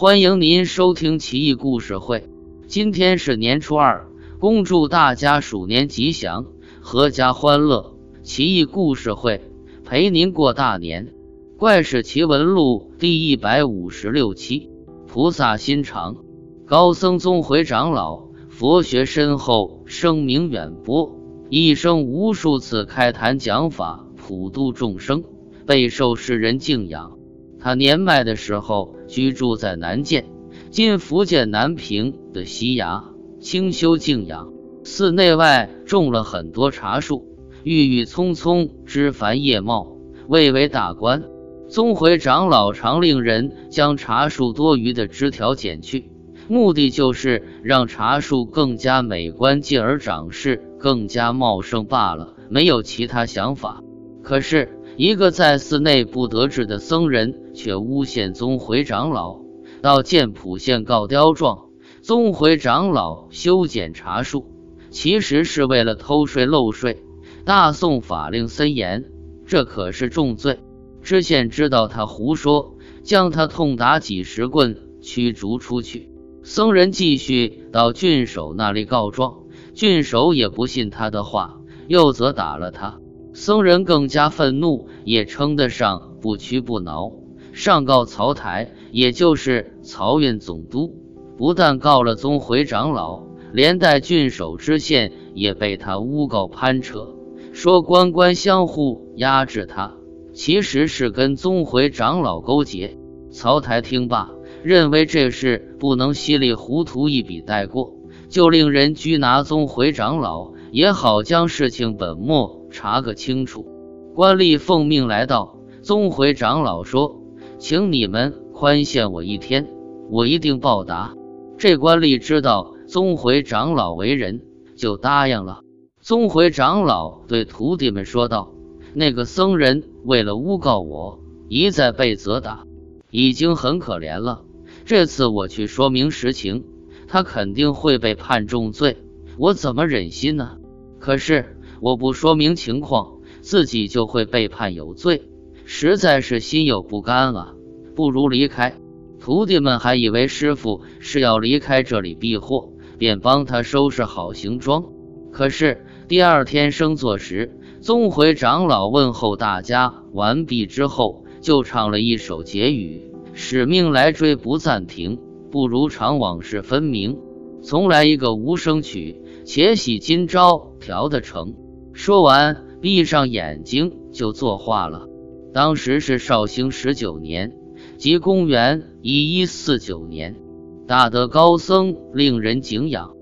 欢迎您收听奇异故事会。今天是年初二，恭祝大家鼠年吉祥，阖家欢乐。奇异故事会陪您过大年。怪事奇闻录第一百五十六期：菩萨心肠。高僧宗回长老，佛学深厚，声名远播，一生无数次开坛讲法，普度众生，备受世人敬仰。他年迈的时候，居住在南涧（今福建南平）的西崖，清修静养。寺内外种了很多茶树，郁郁葱葱，枝繁叶茂，蔚为大观。宗回长老常令人将茶树多余的枝条剪去，目的就是让茶树更加美观，进而长势更加茂盛罢了，没有其他想法。可是。一个在寺内不得志的僧人，却诬陷宗回长老，到建普县告刁状。宗回长老修剪茶树，其实是为了偷税漏税。大宋法令森严，这可是重罪。知县知道他胡说，将他痛打几十棍，驱逐出去。僧人继续到郡守那里告状，郡守也不信他的话，又责打了他。僧人更加愤怒，也称得上不屈不挠，上告曹台，也就是漕运总督。不但告了宗回长老，连带郡守知县也被他诬告攀扯，说官官相护压制他，其实是跟宗回长老勾结。曹台听罢，认为这事不能稀里糊涂一笔带过，就令人拘拿宗回长老，也好将事情本末。查个清楚，官吏奉命来到。宗回长老说：“请你们宽限我一天，我一定报答。”这官吏知道宗回长老为人，就答应了。宗回长老对徒弟们说道：“那个僧人为了诬告我，一再被责打，已经很可怜了。这次我去说明实情，他肯定会被判重罪。我怎么忍心呢？可是……”我不说明情况，自己就会被判有罪，实在是心有不甘啊！不如离开。徒弟们还以为师傅是要离开这里避祸，便帮他收拾好行装。可是第二天升座时，宗回长老问候大家完毕之后，就唱了一首结语：“使命来追不暂停，不如常往事分明。”从来一个无声曲，且喜今朝调得成。说完，闭上眼睛就作画了。当时是绍兴十九年，即公元一一四九年。大德高僧令人敬仰。